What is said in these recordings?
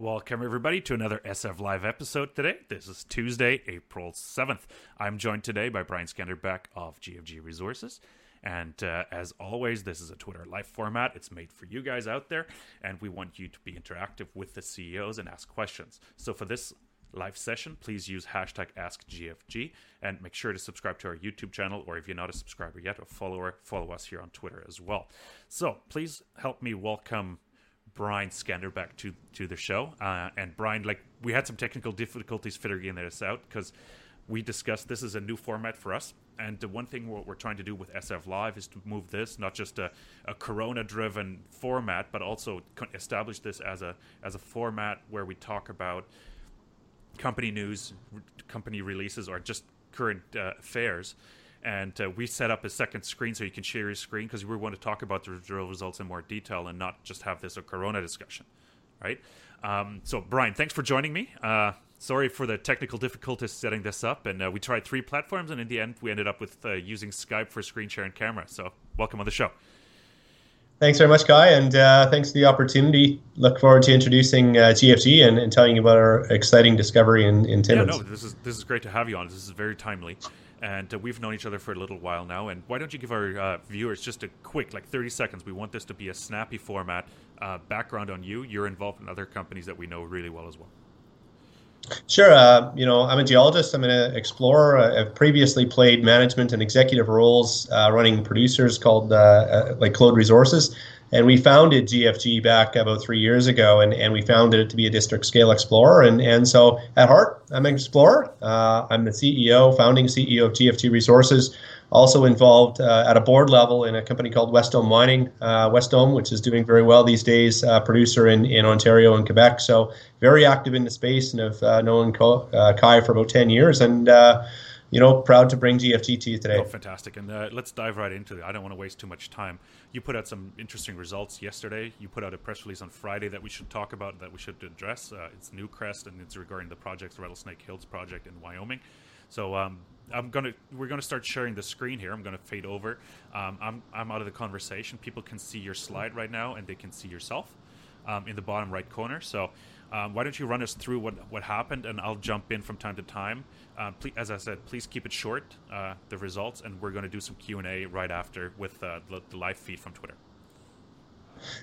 Welcome, everybody, to another SF Live episode today. This is Tuesday, April 7th. I'm joined today by Brian Skanderbeg of GFG Resources. And uh, as always, this is a Twitter live format. It's made for you guys out there, and we want you to be interactive with the CEOs and ask questions. So for this live session, please use hashtag AskGFG and make sure to subscribe to our YouTube channel, or if you're not a subscriber yet, a follower, follow us here on Twitter as well. So please help me welcome Brian Skanderbeg to to the show. Uh, and Brian, like we had some technical difficulties figuring this out because we discussed this is a new format for us. And the one thing what we're trying to do with SF Live is to move this not just a, a Corona-driven format, but also establish this as a as a format where we talk about company news, company releases, or just current uh, affairs and uh, we set up a second screen so you can share your screen because we want to talk about the drill results in more detail and not just have this a corona discussion right um, so brian thanks for joining me uh, sorry for the technical difficulties setting this up and uh, we tried three platforms and in the end we ended up with uh, using skype for screen share and camera so welcome on the show Thanks very much, Kai, and uh, thanks for the opportunity. Look forward to introducing uh, GFG and, and, telling you about our exciting discovery in, in Timmins. Yeah, no, this is this is great to have you on. This is very timely and uh, we've known each other for a little while now. And why don't you give our uh, viewers just a quick, like 30 seconds? We want this to be a snappy format. Uh, background on you. You're involved in other companies that we know really well as well. Sure. Uh, you know, I'm a geologist. I'm an explorer. I've previously played management and executive roles uh, running producers called uh, like Claude Resources. And we founded GFG back about three years ago, and, and we founded it to be a district scale explorer. And, and so at heart, I'm an explorer. Uh, I'm the CEO, founding CEO of GFG Resources. Also involved uh, at a board level in a company called Wesdome Mining, uh, Wesdome, which is doing very well these days, uh, producer in, in Ontario and Quebec. So very active in the space and have uh, known uh, Kai for about 10 years. And you know, proud to bring GFG to you today. Oh, fantastic. And let's dive right into it. I don't want to waste too much time. You put out some interesting results yesterday. You put out a press release on Friday that we should talk about, that we should address. Uh, it's Newcrest, and it's regarding the project, Rattlesnake Hills project in Wyoming. So um, I'm gonna we're gonna start sharing the screen here. I'm gonna fade over. Um, I'm I'm out of the conversation. People can see your slide right now, and they can see yourself um, in the bottom right corner. So um, why don't you run us through what what happened, and I'll jump in from time to time. Uh, please, as I said, please keep it short, uh, the results, and we're going to do some Q and A right after with uh, the live feed from Twitter.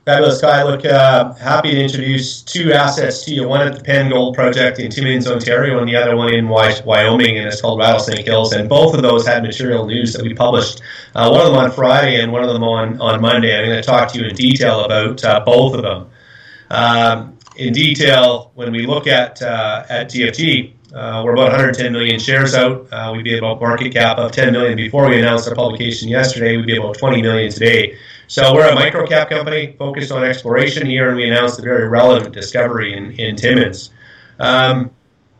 Fabulous, Kai. Look, uh, happy to introduce two assets to you. One at the Pen Gold Project in Timmins, Ontario, and the other one in Wyoming, and it's called Rattlesnake Hills. And both of those had material news that we published. Uh, one of them on Friday, and one of them on on Monday. I'm going to talk to you in detail about both of them. Um, in detail, when we look at at GFG, uh, we're about 110 million shares out. Uh, we'd be about market cap of 10 million before we announced our publication yesterday. We'd be about 20 million today. So we're a micro cap company focused on exploration here, and we announced a very relevant discovery in, in Timmins. Um,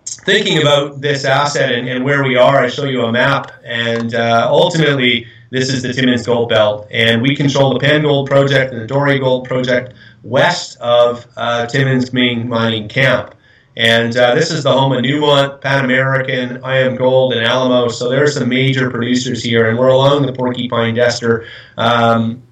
thinking about this asset and, and, where we are, I show you a map, and uh, ultimately, this is the Timmins Gold Belt, and we control the Pen Gold Project and the Dore Gold Project west of uh, Timmins main mining camp. And uh, this is the home of Newmont, Pan American, IAMGOLD, and Alamo. So there are some major producers here, and we're along the Porcupine Destor, um,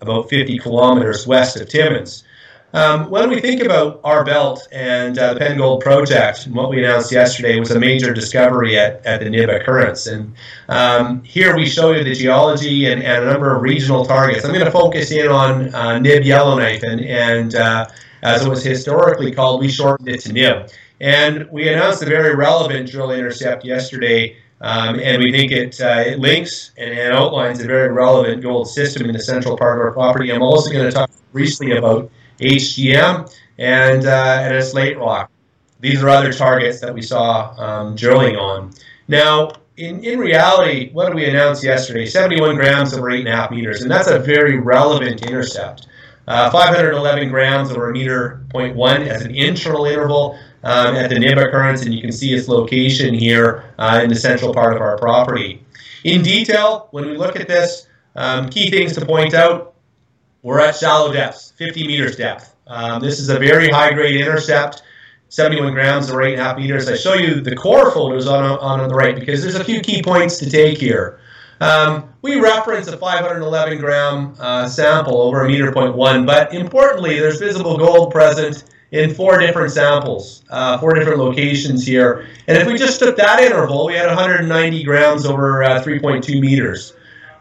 about 50 kilometers west of Timmins. Um, when we think about our belt and uh, the Pen Gold project, and what we announced yesterday was a major discovery at, at the Nib occurrence. And um, here we show you the geology and, and, a number of regional targets. I'm going to focus in on uh, Nib Yellowknife and, and uh, as it was historically called. We shortened it to NIB. And we announced a very relevant drill intercept yesterday, um, and we think it, uh, it links and, outlines a very relevant gold system in the central part of our property. I'm also going to talk briefly about HGM and, uh, and a slate rock. These are other targets that we saw um, drilling on. Now, in, in reality, what did we announce yesterday? 71 grams over 8.5 meters, and that's a very relevant intercept. Uh, 511 grams over a meter point one as an internal interval um, at the Nib occurrence, and you can see its location here uh, in the central part of our property. In detail, when we look at this, um, key things to point out, we're at shallow depths, 50 meters depth. Um, this is a very high grade intercept, 71 grams or 8.5 meters. I show you the core folders on, on the right because there's a few key points to take here. Um, we reference a 511 gram uh, sample over a meter point one, but importantly, there's visible gold present in four different samples, uh, four different locations here. And if we just took that interval, we had 190 grams over uh, 3.2 meters.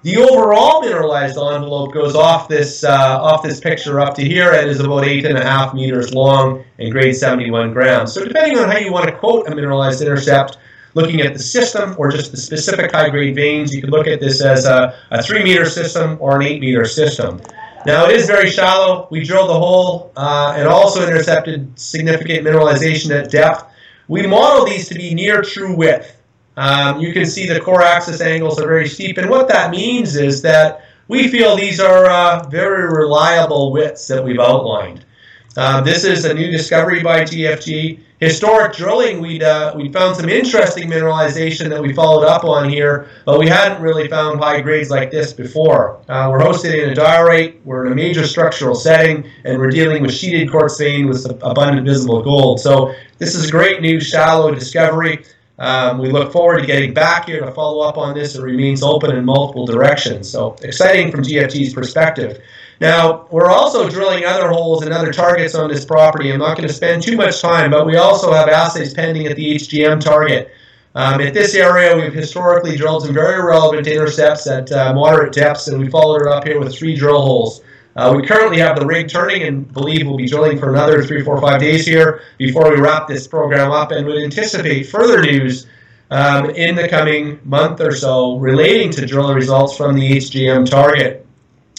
The overall mineralized envelope goes off this uh, off this picture up to here and is about eight and a half meters long and grade 71 grams. So depending on how you want to quote a mineralized intercept, looking at the system or just the specific high grade veins, you can look at this as a, a three meter system or an eight meter system. Now it is very shallow. We drilled the hole uh, and also intercepted significant mineralization at depth. We model these to be near true width. Um, you can see the core axis angles are very steep, and what that means is that we feel these are uh, very reliable widths that we've outlined. Uh, this is a new discovery by GFG. Historic drilling, we'd, uh, we found some interesting mineralization that we followed up on here, but we hadn't really found high grades like this before. Uh, we're hosted in a diorite, we're in a major structural setting, and we're dealing with sheeted quartz vein with abundant visible gold. So this is a great new shallow discovery. Um, we look forward to getting back here to follow up on this. It remains open in multiple directions. So exciting from GFG's perspective. Now, we're also drilling other holes and other targets on this property. I'm not going to spend too much time, but we also have assays pending at the HGM target. Um, at this area, we've historically drilled some very relevant intercepts at uh, moderate depths, and we followed it up here with three drill holes. Uh, we currently have the rig turning and believe we'll be drilling for another three, four, five days here before we wrap this program up and would anticipate further news um, in the coming month or so relating to drill results from the HGM target.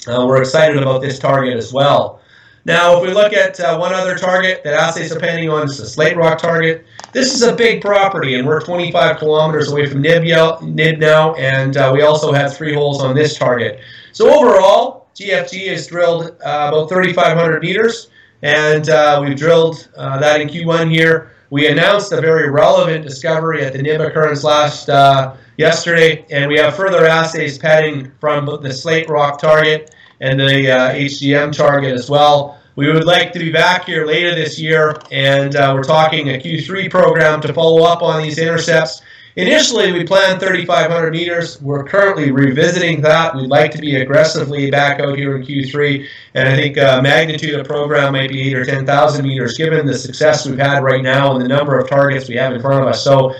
Uh, we're excited about this target as well. Now, if we look at uh, one other target that assays are pending on, it's a slate rock target. This is a big property, and we're 25 kilometers away from Nib, Nib now, and uh, we also have three holes on this target. So overall, GFG has drilled uh, about 3,500 meters, and uh, we've drilled uh, that in Q1 here. We announced a very relevant discovery at the Nib occurrence last uh, yesterday, and we have further assays pending from the slate rock target and the HGM uh, target as well. We would like to be back here later this year, and uh, we're talking a Q3 program to follow up on these intercepts Initially, we planned 3,500 meters. We're currently revisiting that. We'd like to be aggressively back out here in Q3, and I think uh, magnitude of program might be 8 or 10,000 meters, given the success we've had right now and the number of targets we have in front of us. So,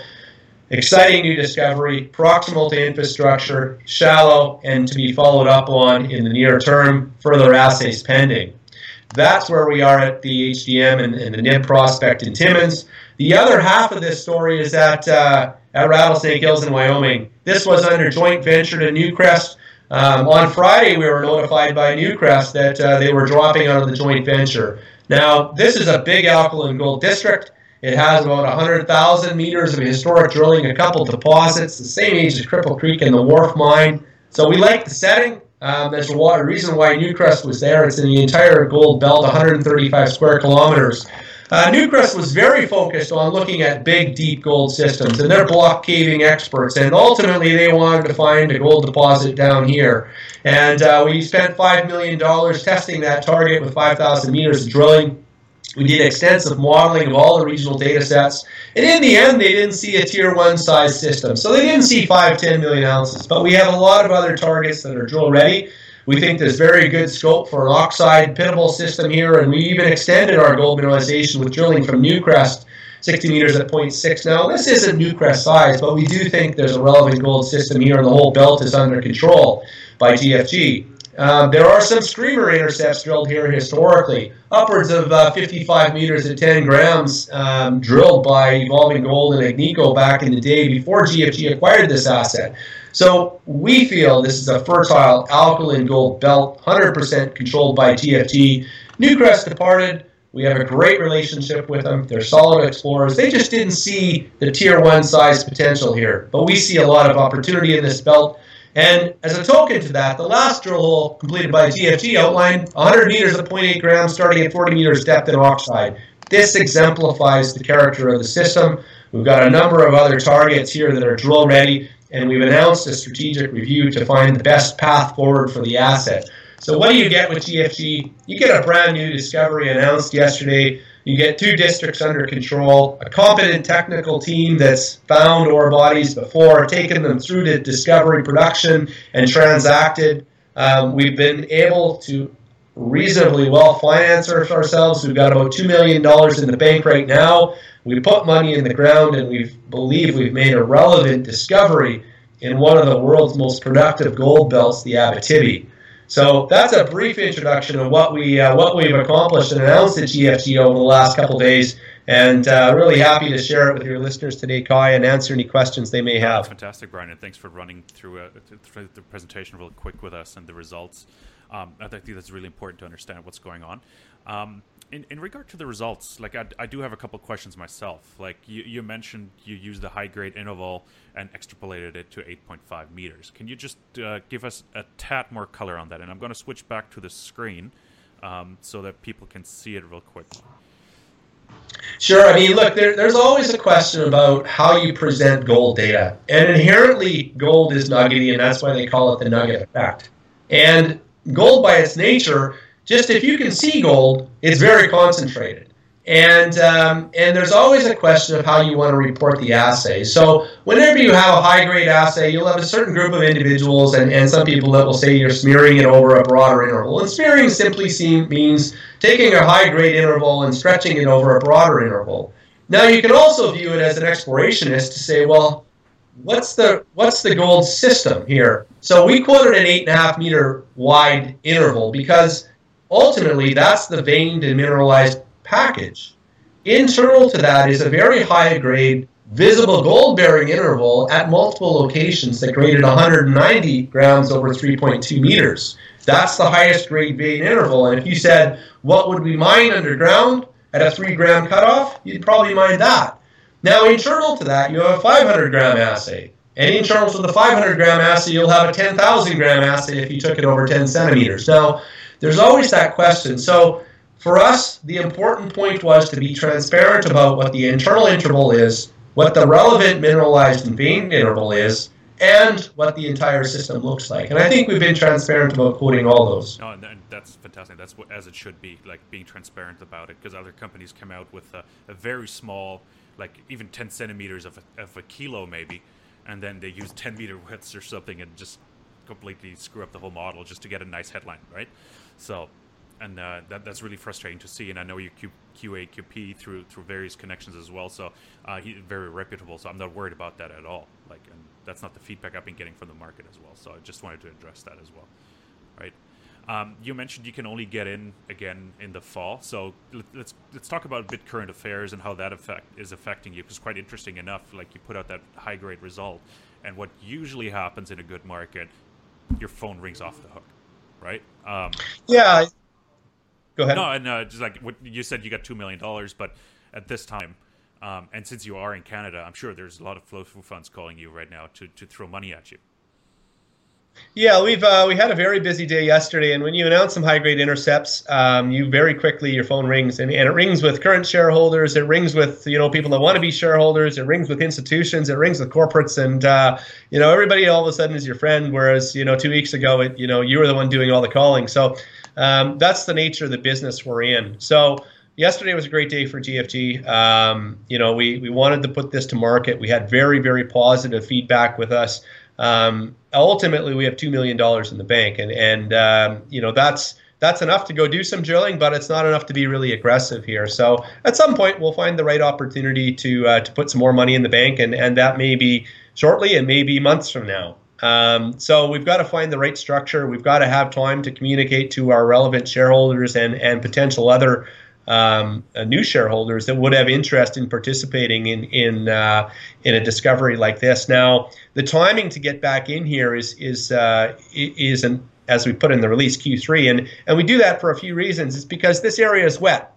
exciting new discovery, proximal to infrastructure, shallow, and to be followed up on in the near term. Further assays pending. That's where we are at the HGM and, and the NIB prospect in Timmins. The other half of this story is that. Uh, at Rattlesnake Hills in Wyoming. This was under joint venture to Newcrest. Um, on Friday, we were notified by Newcrest that uh, they were dropping out of the joint venture. Now, this is a big alkaline gold district. It has about 100,000 meters of historic drilling, a couple deposits, the same age as Cripple Creek and the Wharf Mine. So we like the setting. Um, there's a reason why Newcrest was there. It's in the entire gold belt, 135 square kilometers. Uh, Newcrest was very focused on looking at big, deep gold systems, and they're block caving experts. And ultimately, they wanted to find a gold deposit down here. And uh, we spent $5 million testing that target with 5,000 meters of drilling. We did extensive modeling of all the regional data sets. And in the end, they didn't see a tier one size system. So they didn't see 5, 10 million ounces. But we have a lot of other targets that are drill ready. We think there's very good scope for an oxide pitable system here, and we even extended our gold mineralization with drilling from Newcrest 60 meters at 0.6. Now, this isn't Newcrest size, but we do think there's a relevant gold system here, and the whole belt is under control by GFG. Um, there are some screamer intercepts drilled here historically, upwards of uh, 55 meters at 10 grams, um, drilled by Evolving Gold and Agnico back in the day before GFG acquired this asset. So we feel this is a fertile alkaline gold belt, 100% controlled by GFG. Newcrest departed. We have a great relationship with them. They're solid explorers. They just didn't see the tier one size potential here, but we see a lot of opportunity in this belt. And as a token to that, the last drill hole completed by GFG outlined 100 meters at 0.8 grams, starting at 40 meters depth in oxide. This exemplifies the character of the system. We've got a number of other targets here that are drill ready and we've announced a strategic review to find the best path forward for the asset. So what do you get with GFG? You get a brand new discovery announced yesterday. You get two districts under control, a competent technical team that's found ore bodies before, taken them through to discovery, production, and transacted. Um, we've been able to reasonably well finance ourselves. We've got about $2 million in the bank right now. We put money in the ground and we believe we've made a relevant discovery in one of the world's most productive gold belts, the Abitibi. So that's a brief introduction of what we uh, what we've accomplished and announced at GFG over the last couple days, and uh, really happy to share it with your listeners today, Kai, and answer any questions they may have. Fantastic, Brian, and thanks for running through, uh, through the presentation real quick with us and the results. Um, I think that's really important to understand what's going on. Um, in, in regard to the results, like I, I do have a couple questions myself. Like you, you mentioned, you used the high grade interval and extrapolated it to 8.5 meters. Can you just uh, give us a tad more color on that? And I'm going to switch back to the screen um, so that people can see it real quick. Sure. I mean, look, there, there's always a question about how you present gold data. And inherently, gold is nuggety, and that's why they call it the nugget effect. And gold, by its nature, just if you can see gold, it's very concentrated. And, um, and there's always a question of how you want to report the assay. So whenever you have a high grade assay, you'll have a certain group of individuals and, and some people that will say you're smearing it over a broader interval. And smearing simply seem, means taking a high grade interval and stretching it over a broader interval. Now you can also view it as an explorationist to say, well, what's the what's the gold system here? So we quoted an eight and a half meter wide interval because ultimately that's the veined and mineralized package. Internal to that is a very high grade visible gold bearing interval at multiple locations that graded 190 grams over 3.2 meters. That's the highest grade vein interval. And if you said, what would we mine underground at a 3 gram cutoff, you'd probably mine that. Now, internal to that, you have a 500 gram assay. And internal to the 500 gram assay, you'll have a 10,000 gram assay if you took it over 10 centimeters. Now, there's always that question. So, for us, the important point was to be transparent about what the internal interval is, what the relevant mineralized and veined interval is, and what the entire system looks like. And I think we've been transparent about quoting all those. No, and that's fantastic. That's what, as it should be, like being transparent about it, because other companies come out with a, a, very small, like even 10 centimeters of a, of a kilo maybe, and then they use 10 meter widths or something and just completely screw up the whole model just to get a nice headline, right? So and uh, that, that's really frustrating to see. And I know you QA QP through through various connections as well, so uh, very reputable. So I'm not worried about that at all. Like, and that's not the feedback I've been getting from the market as well. So I just wanted to address that as well, right? Um, you mentioned you can only get in again in the fall, so let's let's talk about bit current affairs and how that effect is affecting you. Because quite interesting enough, like you put out that high grade result, and what usually happens in a good market, your phone rings off the hook, right? Um, yeah, Go ahead. No, and uh, just like what you said, you got two million dollars, but at this time, um, and since you are in Canada, I'm sure there's a lot of flow through funds calling you right now to to throw money at you. Yeah, we've uh, we had a very busy day yesterday, and when you announce some high grade intercepts, um, you very quickly your phone rings, and, and it rings with current shareholders, it rings with you know people that want to be shareholders, it rings with institutions, it rings with corporates, and uh, you know everybody all of a sudden is your friend, whereas you know two weeks ago it you know you were the one doing all the calling. So um, that's the nature of the business we're in. So yesterday was a great day for GFG. Um, you know, we, we wanted to put this to market. We had very, very positive feedback with us. Um, ultimately, we have $2 million in the bank. And, and um, you know, that's that's enough to go do some drilling, but it's not enough to be really aggressive here. So at some point, we'll find the right opportunity to uh, to put some more money in the bank, and, and that may be shortly and maybe months from now. Um, so we've got to find the right structure. We've got to have time to communicate to our relevant shareholders and, and potential other um, uh, new shareholders that would have interest in participating in in uh, in a discovery like this. Now, the timing to get back in here is is uh, is an as we put in the release Q3, and and we do that for a few reasons. It's because this area is wet,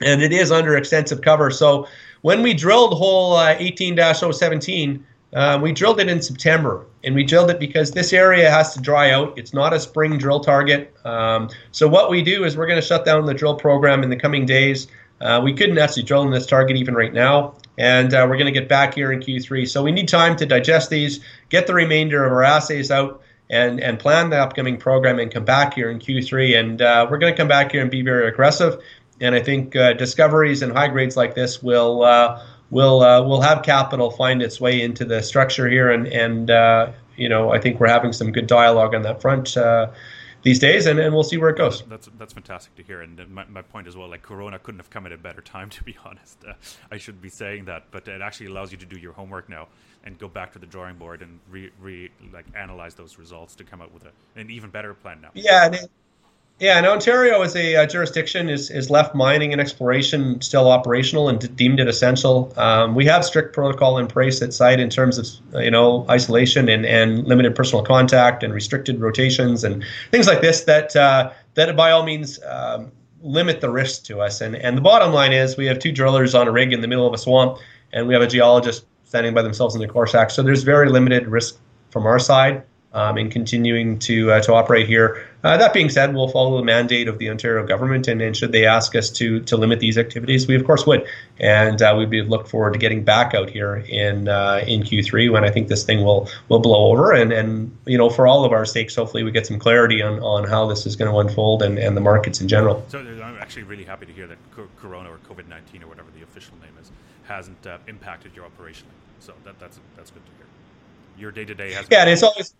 and it is under extensive cover. So when we drilled hole 18-017 uh, um, we drilled it in September, and we drilled it because this area has to dry out. It's not a spring drill target. Um, so what we do is we're going to shut down the drill program in the coming days. Uh, we couldn't actually drill in this target even right now, and uh, we're going to get back here in Q3. So we need time to digest these, get the remainder of our assays out, and and plan the upcoming program, and come back here in Q3. And uh, we're going to come back here and be very aggressive. And I think uh, discoveries and high grades like this will will uh, will have capital find its way into the structure here, and and uh, you know I think we're having some good dialogue on that front. Uh, these days, and, and we'll see where it goes. That's that's fantastic to hear, and my, my point as well. Like Corona couldn't have come at a better time, to be honest. Uh, I should be saying that, but it actually allows you to do your homework now and go back to the drawing board and re, re like analyze those results to come up with a, an even better plan now. Yeah, yeah, and Ontario as a uh, jurisdiction is, is left mining and exploration still operational and d- deemed it essential. Um, we have strict protocol in place at site in terms of you know isolation and, and limited personal contact and restricted rotations and things like this that uh, that by all means um, limit the risk to us. And and the bottom line is we have two drillers on a rig in the middle of a swamp, and we have a geologist standing by themselves in the core shack. So there's very limited risk from our side um, in continuing to uh, to operate here. Uh, that being said, we'll follow the mandate of the Ontario government, and, and should they ask us to to limit these activities, we of course would, and uh, we'd be look forward to getting back out here in uh, in Q3 when I think this thing will will blow over, and and you know for all of our stakes, hopefully we get some clarity on, on how this is going to unfold and, and the markets in general. So I'm actually really happy to hear that Corona or COVID nineteen or whatever the official name is hasn't uh, impacted your operation. So that that's that's good to hear. Your day to day has yeah, and it's always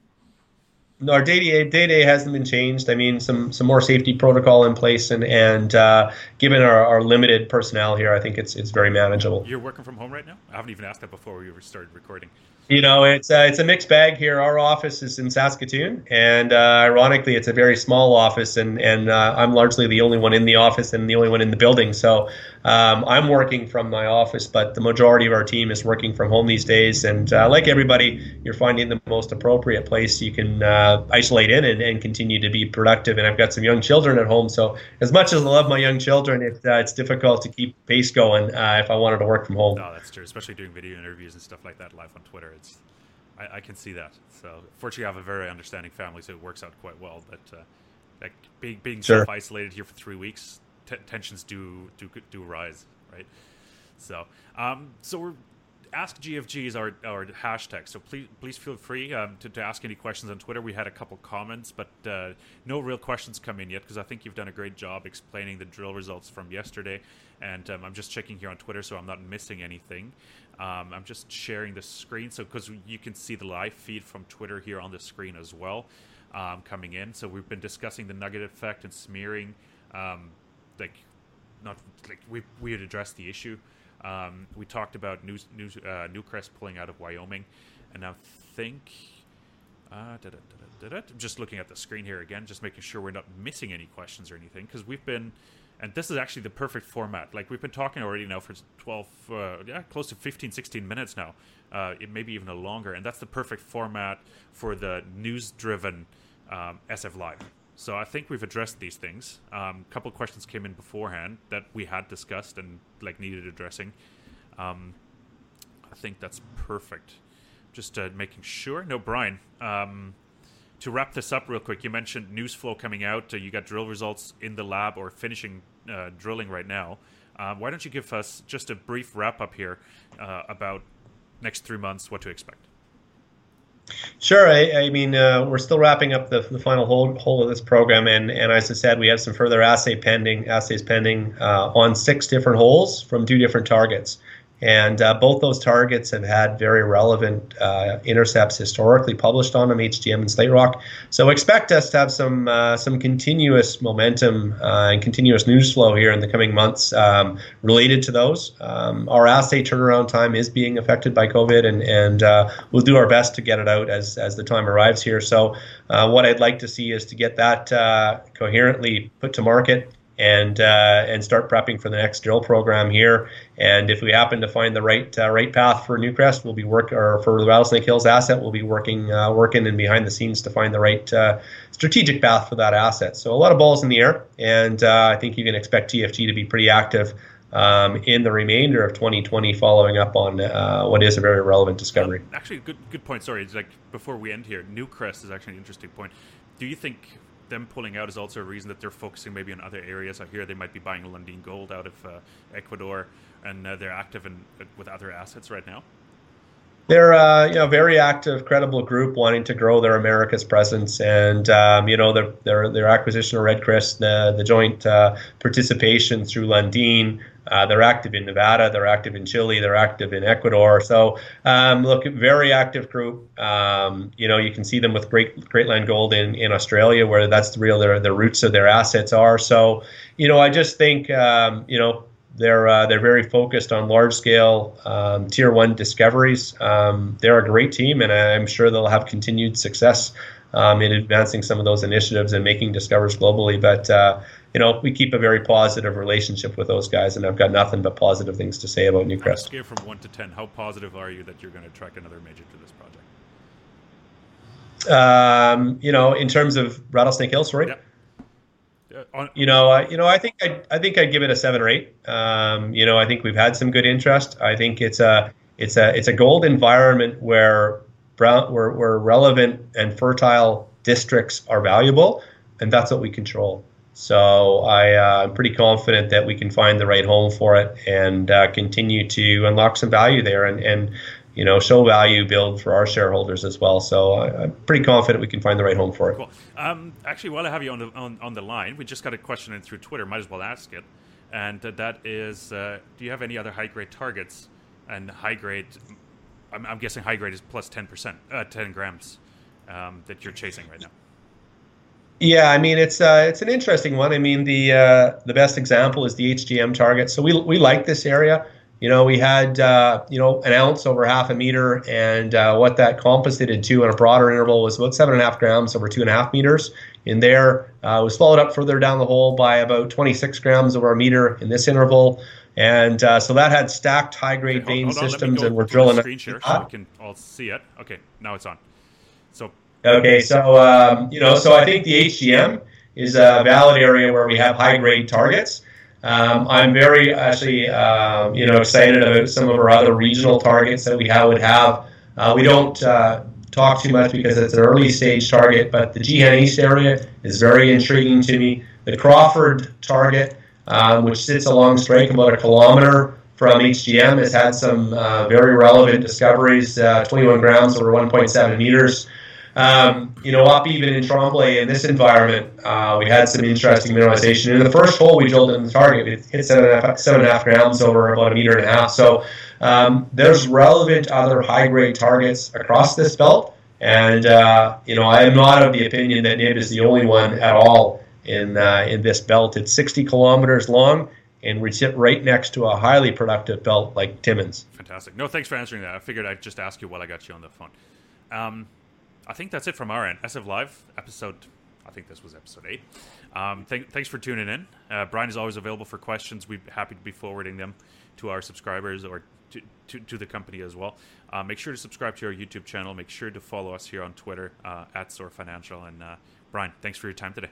no, our day to day hasn't been changed. I mean, some some more safety protocol in place, and and uh, given our, our limited personnel here, I think it's it's very manageable. You're working from home right now. I haven't even asked that before we started recording. You know, it's uh, it's a mixed bag here. Our office is in Saskatoon, and uh, ironically, it's a very small office, and and uh, I'm largely the only one in the office and the only one in the building. So um, I'm working from my office, but the majority of our team is working from home these days. And uh, like everybody, you're finding the most appropriate place you can uh, isolate in and, and continue to be productive. And I've got some young children at home, so as much as I love my young children, it, uh, it's difficult to keep pace going if I wanted to work from home. No, that's true, especially doing video interviews and stuff like that live on Twitter it's I, I, can see that. So fortunately, I have a very understanding family, so it works out quite well. But uh, like being being sure. self isolated here for three weeks, t- tensions do do do rise, right? So um, so we're ask GFG is our, our hashtag. So please please feel free um, to, to ask any questions on Twitter. We had a couple comments, but uh, no real questions come in yet because I think you've done a great job explaining the drill results from yesterday. And um, I'm just checking here on Twitter, so I'm not missing anything. Um, I'm just sharing the screen, so because you can see the live feed from Twitter here on the screen as well, um, coming in. So we've been discussing the nugget effect and smearing, um, like not like we we had addressed the issue. Um, we talked about New, New, uh, Newcrest pulling out of Wyoming, and I think. Uh, da, da, da, just looking at the screen here again, just making sure we're not missing any questions or anything, because we've been and this is actually the perfect format like we've been talking already now for 12 uh, yeah close to 15 16 minutes now uh, it may be even a longer and that's the perfect format for the news driven um, sf live so i think we've addressed these things a um, couple questions came in beforehand that we had discussed and like needed addressing um, i think that's perfect just uh, making sure no brian um, to wrap this up real quick, you mentioned news flow coming out. Uh, you got drill results in the lab or finishing uh, drilling right now. Um, why don't you give us just a brief wrap up here uh, about next three months, what to expect? Sure. I, I mean, uh, we're still wrapping up the, the final whole, whole of this program, and, and as I said, we have some further assay pending, assays pending uh, on six different holes from two different targets. And uh, both those targets have had very relevant uh, intercepts historically published on them, HGM and Slate Rock. So expect us to have some uh, some continuous momentum uh, and continuous news flow here in the coming months um, related to those. Um, our assay turnaround time is being affected by COVID, and and uh, we'll do our best to get it out as as the time arrives here. So uh, what I'd like to see is to get that coherently put to market and uh, and start prepping for the next drill program here. And if we happen to find the right uh, right path for Newcrest, we'll be work or for the Rattlesnake Hills asset, we'll be working uh, working and behind the scenes to find the right uh, strategic path for that asset. So a lot of balls in the air, and uh, I think you can expect GFG to be pretty active. Um, in the remainder of 2020, following up on uh, what is a very relevant discovery. Actually, good good point. Sorry, it's like before we end here, Newcrest is actually an interesting point. Do you think them pulling out is also a reason that they're focusing maybe on other areas. I hear they might be buying Lundin Gold out of uh, Ecuador, and uh, they're active in, with other assets right now. They're uh, you know very active, credible group wanting to grow their Americas presence, and um, you know their, their their acquisition of Red Chris, the the joint uh, participation through Lundin, Uh, they're active in Nevada, they're active in Chile, they're active in Ecuador. So, um, look, very active group. Um, you know, you can see them with Great Greatland Gold in, in Australia, where that's the real their the roots of their assets are. So, you know, I just think um, you know they're uh, they're very focused on large scale um, tier one discoveries. Um, they're a great team, and I'm sure they'll have continued success um, in advancing some of those initiatives and making discoveries globally. But uh, you know, we keep a very positive relationship with those guys, and I've got nothing but positive things to say about Newcrest. Scale from one to ten, how positive are you that you're going to track another major to this project? Um, you know, in terms of Rattlesnake Hill, sorry. Yep. Uh, you know, I, you know, I think I, I think I'd give it a seven or eight. Um, you know, I think we've had some good interest. I think it's a, it's a, it's a gold environment where brown, where, where relevant and fertile districts are valuable, and that's what we control. So I, uh, I'm pretty confident that we can find the right home for it and uh, continue to unlock some value there. And, and you know, show value build for our shareholders as well. So I, am pretty confident we can find the right home for it. Cool. Um, actually, while I have you on the on, on, the line, we just got a question in through Twitter. Might as well ask it. And uh, that is, uh, do you have any other high grade targets? And high grade, I'm, I'm guessing high grade is plus ten percent, uh, ten grams um, that you're chasing right now. Yeah, I mean it's uh, it's an interesting one. I mean the uh, the best example is the HGM target. So we we like this area. You know, we had uh, you know an ounce over half a meter, and uh, what that composited to in a broader interval was about seven and a half grams over two and a half meters. In there, uh, was followed up further down the hole by about 26 grams over a meter in this interval, and uh, so that had stacked high grade okay, vein hold, hold systems, and we're drilling. Screen share so we can all see it. Okay, now it's on. So. Okay, so um, you know, so I think the HGM is a valid area where we have high grade targets. Um, I'm very actually, uh, you know, excited about some of our other regional targets that we have, would have. Uh, we don't uh, talk too much because it's an early stage target, but the Jihan East area is very intriguing to me. The Crawford target, um, which sits along strike about a kilometer from HGM, has had some uh, very relevant discoveries. Uh, 21 grams over 1.7 meters. Um, you know, up even in Tremblay in this environment, uh, we had some interesting mineralization. In the first hole we drilled in the target, it hit seven and a half, seven and a half grams over about a meter and a half. So um, there's relevant other high grade targets across this belt. And, uh, you know, I am not of the opinion that Nib is the only one at all in, uh, in this belt. It's 60 kilometers long, and we sit right next to a highly productive belt like Timmins. Fantastic. No, thanks for answering that. I figured I'd just ask you while I got you on the phone. Um, I think that's it from our end. SF Live episode. I think this was episode eight. Um, th- thanks for tuning in. Uh, Brian is always available for questions. We're happy to be forwarding them to our subscribers or to, to, to the company as well. Uh, make sure to subscribe to our YouTube channel. Make sure to follow us here on Twitter uh, at SOAR Financial. And uh, Brian, thanks for your time today.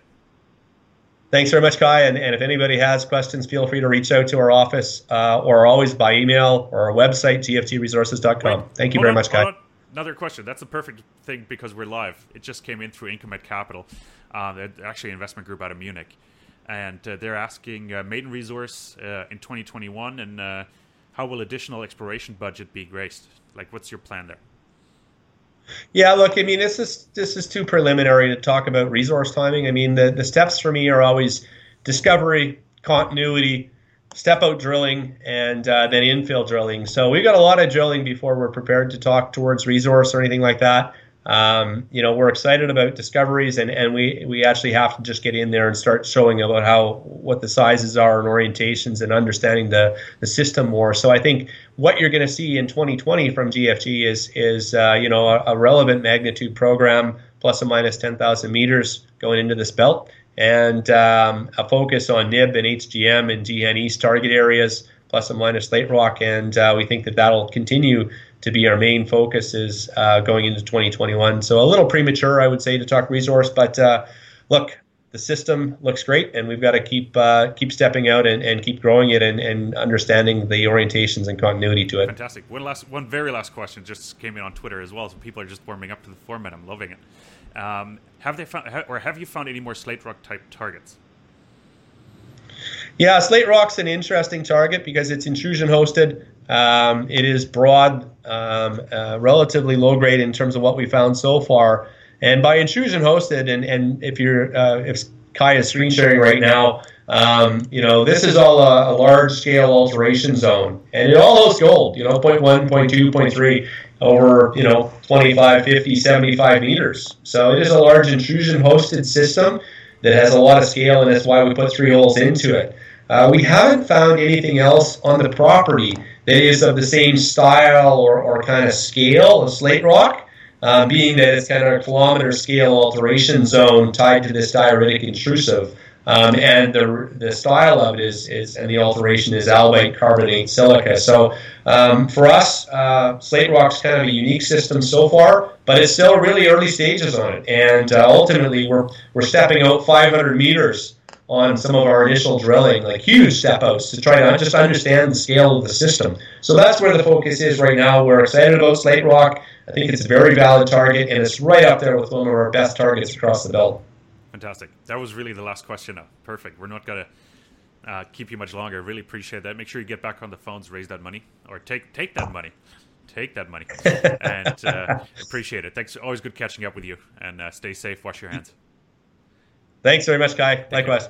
Thanks very much, Kai. And, and if anybody has questions, feel free to reach out to our office uh, or always by email or our website, gfgresources.com. Wait, Thank you very on, much, Kai another question. That's the perfect thing because we're live. It just came in through Incomet Capital, uh, actually investment group out of Munich, and uh, they're asking uh, maiden resource uh, in 2021 and uh, how will additional exploration budget be graced? Like, what's your plan there? Yeah, look, I mean, this is this is too preliminary to talk about resource timing. I mean, the the steps for me are always discovery, continuity, step out drilling and uh, then infill drilling. So we've got a lot of drilling before we're prepared to talk towards resource or anything like that. Um, you know, we're excited about discoveries and, and we, we actually have to just get in there and start showing about how what the sizes are and orientations and understanding the, the system more. So I think what you're going to see in 2020 from GFG is is uh, you know a, a relevant magnitude program plus or minus 10,000 meters going into this belt and um, a focus on NIB and HGM and Jihan East target areas, and minus Slate Rock. And uh, we think that that'll continue to be our main focus is uh, going into 2021. So a little premature, I would say, to talk resource, but uh, look, the system looks great, and we've got to keep uh, keep stepping out and, and keep growing it and, and understanding the orientations and continuity to it. Fantastic. One last, one very last question just came in on Twitter as well. So people are just warming up to the format. I'm loving it. Um, have they found, or have you found any more slate rock type targets? Yeah, slate rock's an interesting target because it's intrusion hosted. Um, it is broad, um, uh, relatively low grade in terms of what we found so far. And by intrusion hosted, and, and if you're uh, if Kai is screen sharing right now, Um, you know, this is all a, a large scale alteration zone, and it all hosts gold. You know, 0.1, 0.2, 0.3 over you know 25, 50, 75 meters. So it is a large intrusion hosted system that has a lot of scale, and that's why we put three holes into it. Uh, we haven't found anything else on the property that is of the same style or, or kind of scale of slate rock, uh, being that it's kind of a kilometer scale alteration zone tied to this dioritic intrusive. Um, and the, the style of it is, is, and the alteration is albite carbonate silica. So um, for us, uh, slate rock's kind of a unique system so far, but it's still really early stages on it. And uh, ultimately, we're, we're stepping out 500 meters on some of our initial drilling, like huge step outs to try to just understand the scale of the system. So that's where the focus is right now. We're excited about Slate Rock. I think it's a very valid target, and it's right up there with one of our best targets across the belt. Fantastic. That was really the last question now. Perfect. We're not going to uh, keep you much longer. Really appreciate that. Make sure you get back on the phones, raise that money, or take take that money. Take that money. and uh, appreciate it. Thanks. Always good catching up with you. And uh, stay safe. Wash your hands. Thanks very much, Kai. Likewise.